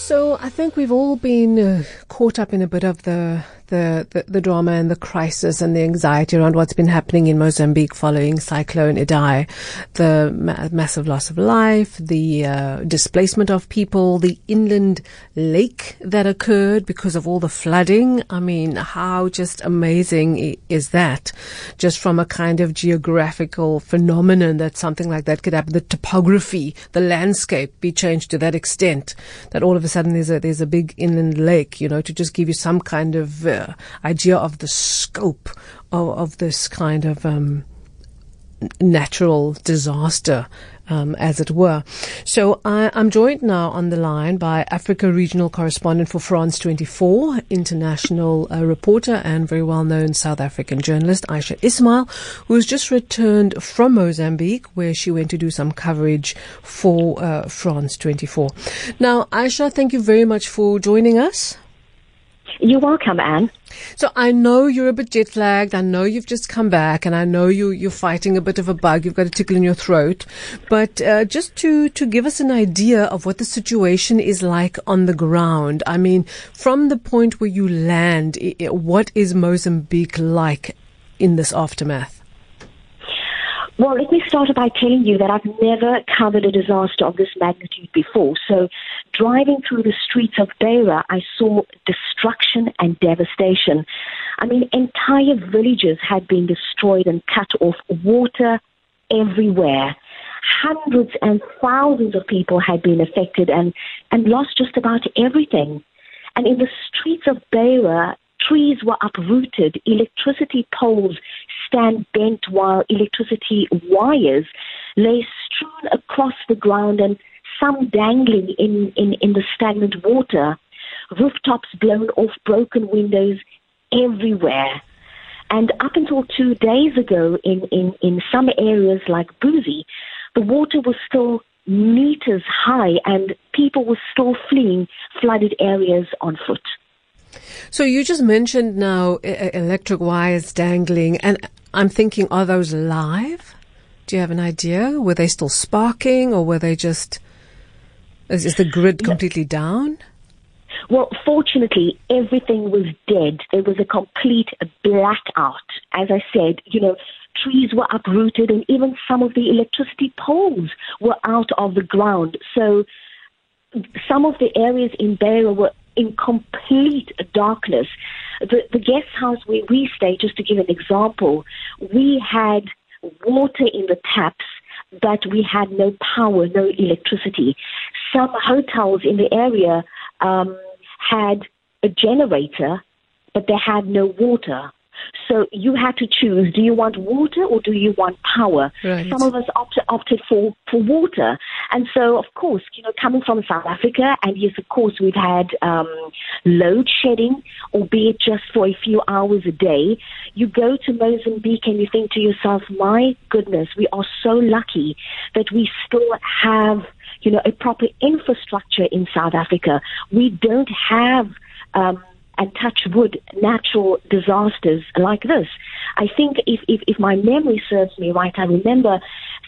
So I think we've all been uh, caught up in a bit of the the, the, the drama and the crisis and the anxiety around what's been happening in Mozambique following Cyclone Idai, the ma- massive loss of life, the uh, displacement of people, the inland lake that occurred because of all the flooding. I mean, how just amazing is that? Just from a kind of geographical phenomenon that something like that could happen. The topography, the landscape be changed to that extent that all of a sudden there's a there's a big inland lake. You know, to just give you some kind of uh, idea of the scope of, of this kind of um, natural disaster, um, as it were. So I, am joined now on the line by Africa regional correspondent for France 24, international uh, reporter and very well-known South African journalist Aisha Ismail, who has just returned from Mozambique, where she went to do some coverage for uh, France 24. Now, Aisha, thank you very much for joining us. You're welcome, Anne. So I know you're a bit jet lagged. I know you've just come back, and I know you you're fighting a bit of a bug. You've got a tickle in your throat. But uh, just to to give us an idea of what the situation is like on the ground. I mean, from the point where you land, what is Mozambique like in this aftermath? Well, let me start by telling you that I've never covered a disaster of this magnitude before. So, driving through the streets of Beira, I saw destruction and devastation. I mean, entire villages had been destroyed and cut off, water everywhere. Hundreds and thousands of people had been affected and, and lost just about everything. And in the streets of Beira, trees were uprooted, electricity poles stand bent while electricity wires lay strewn across the ground and some dangling in, in, in the stagnant water, rooftops blown off, broken windows everywhere. And up until two days ago, in, in, in some areas like Buzi, the water was still meters high and people were still fleeing flooded areas on foot. So you just mentioned now electric wires dangling, and I'm thinking, are those live? Do you have an idea? Were they still sparking, or were they just? Is, is the grid completely down? Well, fortunately, everything was dead. There was a complete blackout. As I said, you know, trees were uprooted, and even some of the electricity poles were out of the ground. So, some of the areas in Beira were in complete darkness. The, the guest house where we stay, just to give an example, we had water in the taps, but we had no power, no electricity. Some hotels in the area um, had a generator, but they had no water. So you had to choose: do you want water or do you want power? Right. Some of us opted, opted for for water, and so of course, you know, coming from South Africa, and yes, of course, we've had um, load shedding, albeit just for a few hours a day. You go to Mozambique and you think to yourself, my goodness, we are so lucky that we still have you know, a proper infrastructure in South Africa. We don't have um, and touch wood, natural disasters like this. I think if, if, if my memory serves me right, I remember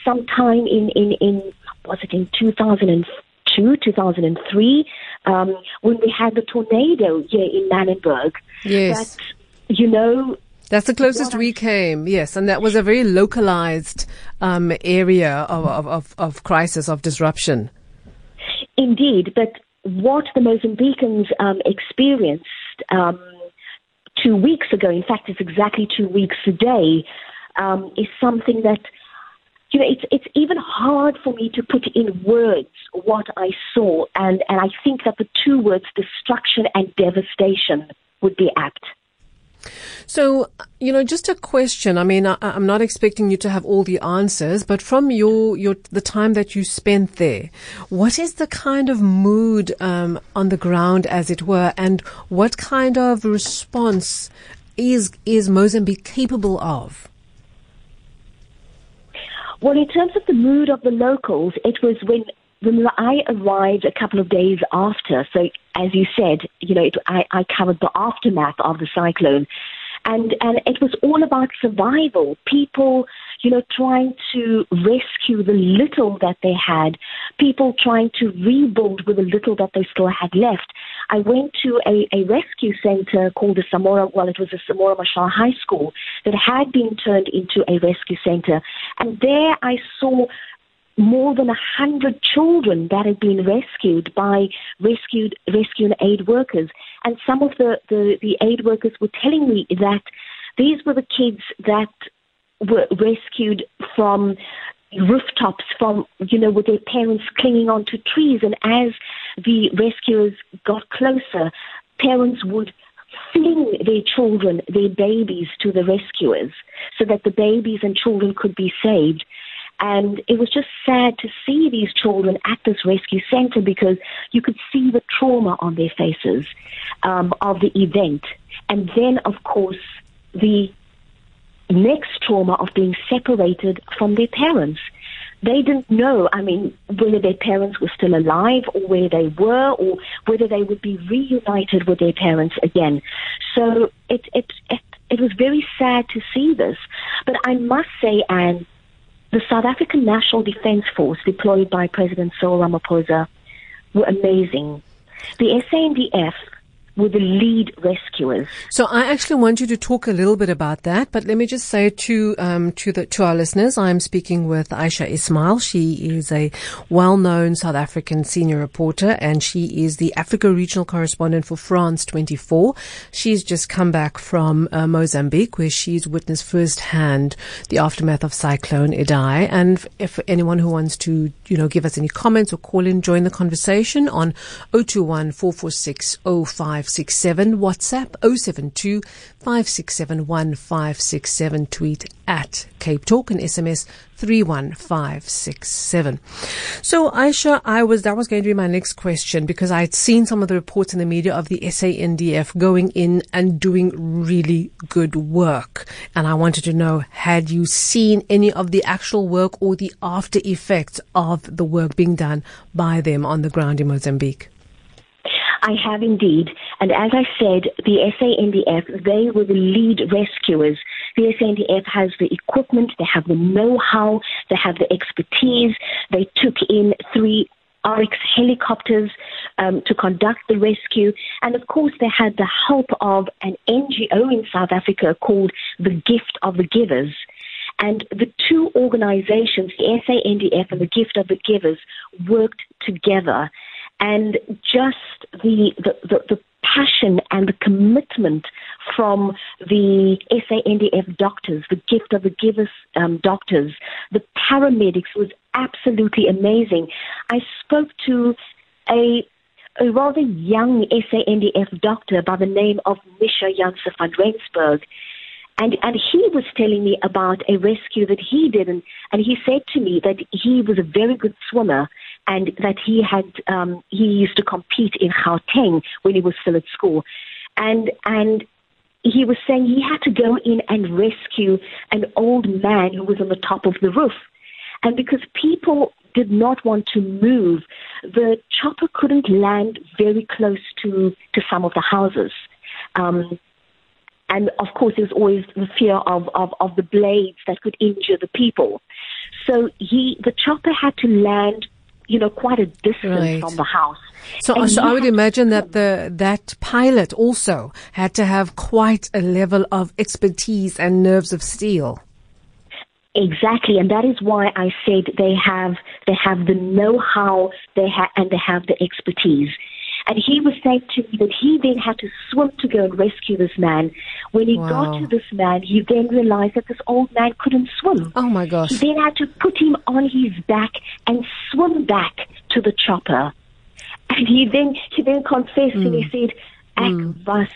sometime in, in, in was it in 2002, 2003, um, when we had the tornado here in Manenberg. Yes. That, you know, that's the closest we came, yes, and that was a very localized um, area of, of, of, of, crisis, of disruption. Indeed, but what the Mozambicans um, experienced um, two weeks ago, in fact, it's exactly two weeks today, um, is something that, you know, it's, it's even hard for me to put in words what I saw. And, and I think that the two words, destruction and devastation, would be apt. So, you know, just a question. I mean, I, am not expecting you to have all the answers, but from your, your, the time that you spent there, what is the kind of mood, um, on the ground, as it were, and what kind of response is, is Mozambique capable of? Well, in terms of the mood of the locals, it was when when I arrived a couple of days after, so as you said, you know, it, I, I covered the aftermath of the cyclone. And, and it was all about survival. People, you know, trying to rescue the little that they had, people trying to rebuild with the little that they still had left. I went to a, a rescue center called the Samora, well, it was the Samora Machel High School that had been turned into a rescue center. And there I saw more than a hundred children that had been rescued by rescued rescue and aid workers. And some of the, the, the aid workers were telling me that these were the kids that were rescued from rooftops from you know with their parents clinging onto trees and as the rescuers got closer parents would fling their children their babies to the rescuers so that the babies and children could be saved and it was just sad to see these children at this rescue center because you could see the trauma on their faces um, of the event. And then, of course, the next trauma of being separated from their parents. They didn't know, I mean, whether their parents were still alive or where they were or whether they would be reunited with their parents again. So it, it, it, it was very sad to see this. But I must say, Anne, the South African National Defence Force deployed by President Cyril Ramaphosa were amazing. The SANDF were the lead rescuers. So I actually want you to talk a little bit about that, but let me just say to um, to the to our listeners, I'm speaking with Aisha Ismail. She is a well-known South African senior reporter, and she is the Africa regional correspondent for France 24. She's just come back from uh, Mozambique, where she's witnessed firsthand the aftermath of Cyclone Idai. And if anyone who wants to, you know, give us any comments or call in, join the conversation on 021 446 05 567, WhatsApp 072 567 1567, tweet at Cape Talk and SMS 31567. So Aisha, I was, that was going to be my next question because I had seen some of the reports in the media of the SANDF going in and doing really good work. And I wanted to know, had you seen any of the actual work or the after effects of the work being done by them on the ground in Mozambique? I have indeed. And as I said, the SANDF, they were the lead rescuers. The SANDF has the equipment, they have the know-how, they have the expertise. They took in three Oryx helicopters um, to conduct the rescue. And of course, they had the help of an NGO in South Africa called the Gift of the Givers. And the two organizations, the SANDF and the Gift of the Givers, worked together and just the, the, the, the passion and the commitment from the SANDF doctors, the gift of the givers um, doctors, the paramedics was absolutely amazing. I spoke to a a rather young SANDF doctor by the name of Misha Janse van Rensburg. And, and he was telling me about a rescue that he did. And, and he said to me that he was a very good swimmer and that he had um, he used to compete in Gauteng when he was still at school, and and he was saying he had to go in and rescue an old man who was on the top of the roof, and because people did not want to move, the chopper couldn't land very close to to some of the houses. Um, and of course, there's always the fear of, of, of the blades that could injure the people. So he, the chopper had to land you know, quite a distance right. from the house. So, so I would imagine that the that pilot also had to have quite a level of expertise and nerves of steel. Exactly, and that is why I said they have they have the know-how, they have and they have the expertise. And he was saying to me that he then had to swim to go and rescue this man. When he wow. got to this man, he then realized that this old man couldn't swim. Oh my gosh. He then had to put him on his back and swim back to the chopper. And he then he then confessed mm. and he hmm. said, Ek mm. was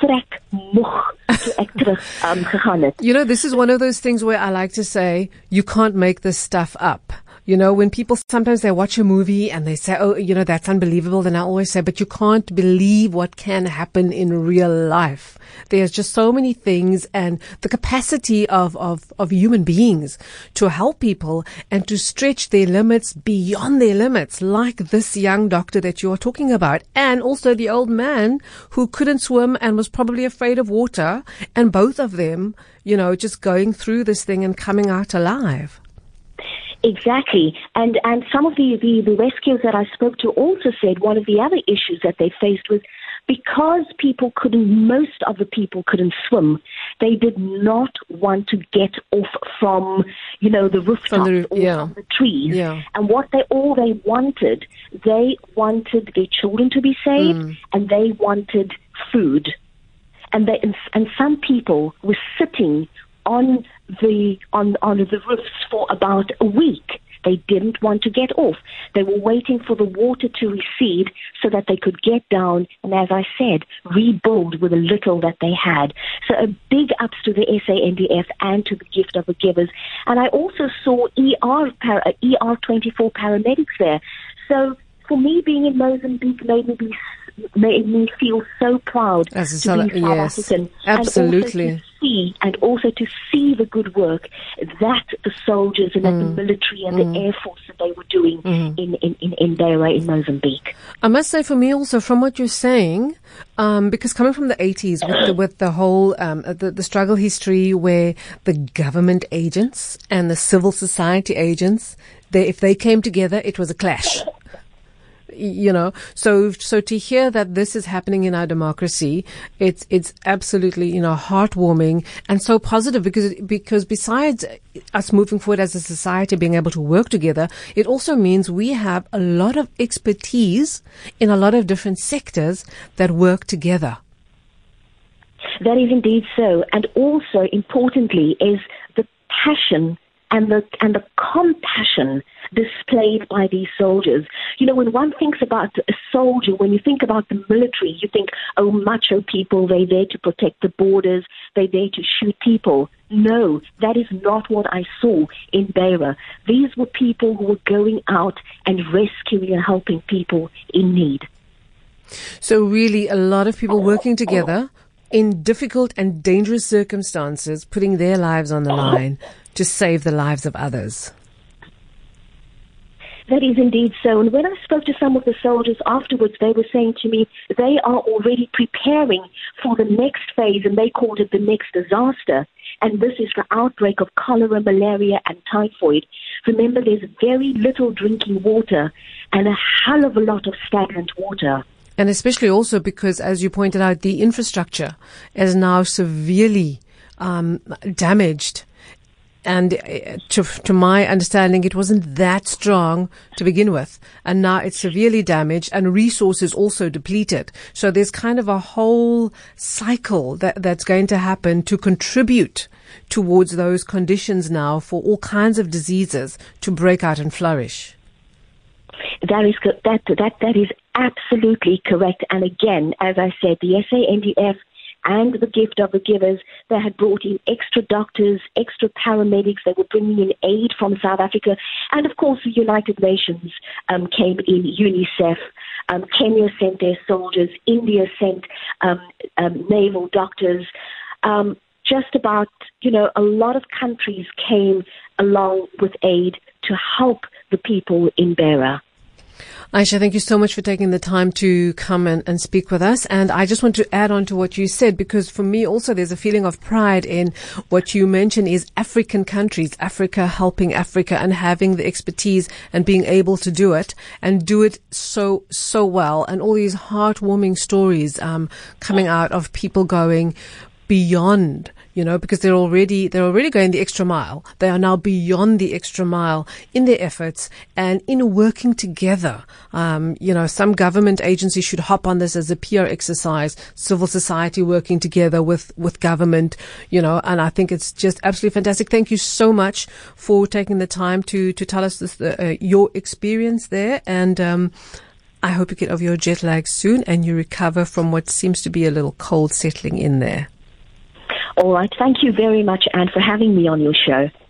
vrek moeg toe ek terug um, gegaan het. You know, this is one of those things where I like to say, you can't make this stuff up You know, when people sometimes they watch a movie and they say, "Oh, you know, that's unbelievable," then I always say, "But you can't believe what can happen in real life." There's just so many things, and the capacity of of of human beings to help people and to stretch their limits beyond their limits, like this young doctor that you are talking about, and also the old man who couldn't swim and was probably afraid of water, and both of them, you know, just going through this thing and coming out alive. Exactly. And and some of the, the, the rescuers that I spoke to also said one of the other issues that they faced was because people couldn't, most of the people couldn't swim, they did not want to get off from, you know, the rooftops the, or yeah. from the trees. Yeah. And what they all they wanted, they wanted their children to be saved, mm. and they wanted food. And they and, and some people were sitting on the on on the roofs for about a week. They didn't want to get off. They were waiting for the water to recede so that they could get down and, as I said, rebuild with the little that they had. So a big ups to the SANDF and to the gift of the givers. And I also saw ER, para, ER 24 paramedics there. So for me, being in Mozambique made me be made me feel so proud As a to be South yes, African. Absolutely. And also to see and also to see the good work that the soldiers and mm. the military and mm. the air force that they were doing mm. in, in, in, in Beira in Mozambique. I must say for me also from what you're saying, um, because coming from the 80s with the, with the whole um, the, the struggle history where the government agents and the civil society agents, they, if they came together, it was a clash you know, so, so to hear that this is happening in our democracy, it's, it's absolutely, you know, heartwarming and so positive because, because besides us moving forward as a society, being able to work together, it also means we have a lot of expertise in a lot of different sectors that work together. That is indeed so. And also, importantly, is the passion and the and the compassion displayed by these soldiers. You know, when one thinks about a soldier, when you think about the military, you think, oh, macho people, they're there to protect the borders, they're there to shoot people. No, that is not what I saw in Beira. These were people who were going out and rescuing and helping people in need. So, really, a lot of people working together in difficult and dangerous circumstances, putting their lives on the line to save the lives of others. That is indeed so. And when I spoke to some of the soldiers afterwards, they were saying to me they are already preparing for the next phase, and they called it the next disaster. And this is the outbreak of cholera, malaria, and typhoid. Remember, there's very little drinking water and a hell of a lot of stagnant water. And especially also because, as you pointed out, the infrastructure is now severely um, damaged and uh, to, to my understanding, it wasn't that strong to begin with. And now it's severely damaged and resources also depleted. So there's kind of a whole cycle that, that's going to happen to contribute towards those conditions now for all kinds of diseases to break out and flourish. That is that that that is absolutely correct. And again, as I said, the SANDF and the gift of the givers. They had brought in extra doctors, extra paramedics. They were bringing in aid from South Africa. And of course, the United Nations um, came in, UNICEF. Um, Kenya sent their soldiers. India sent um, um naval doctors. Um, just about, you know, a lot of countries came along with aid to help the people in Beira. Aisha, thank you so much for taking the time to come and, and speak with us. And I just want to add on to what you said, because for me also there's a feeling of pride in what you mentioned is African countries, Africa helping Africa and having the expertise and being able to do it and do it so, so well. And all these heartwarming stories, um, coming out of people going beyond you know, because they're already, they're already going the extra mile. They are now beyond the extra mile in their efforts and in working together. Um, you know, some government agencies should hop on this as a peer exercise, civil society working together with, with government, you know, and I think it's just absolutely fantastic. Thank you so much for taking the time to, to tell us this, uh, your experience there and, um, I hope you get over your jet lag soon and you recover from what seems to be a little cold settling in there. All right. Thank you very much, Anne, for having me on your show.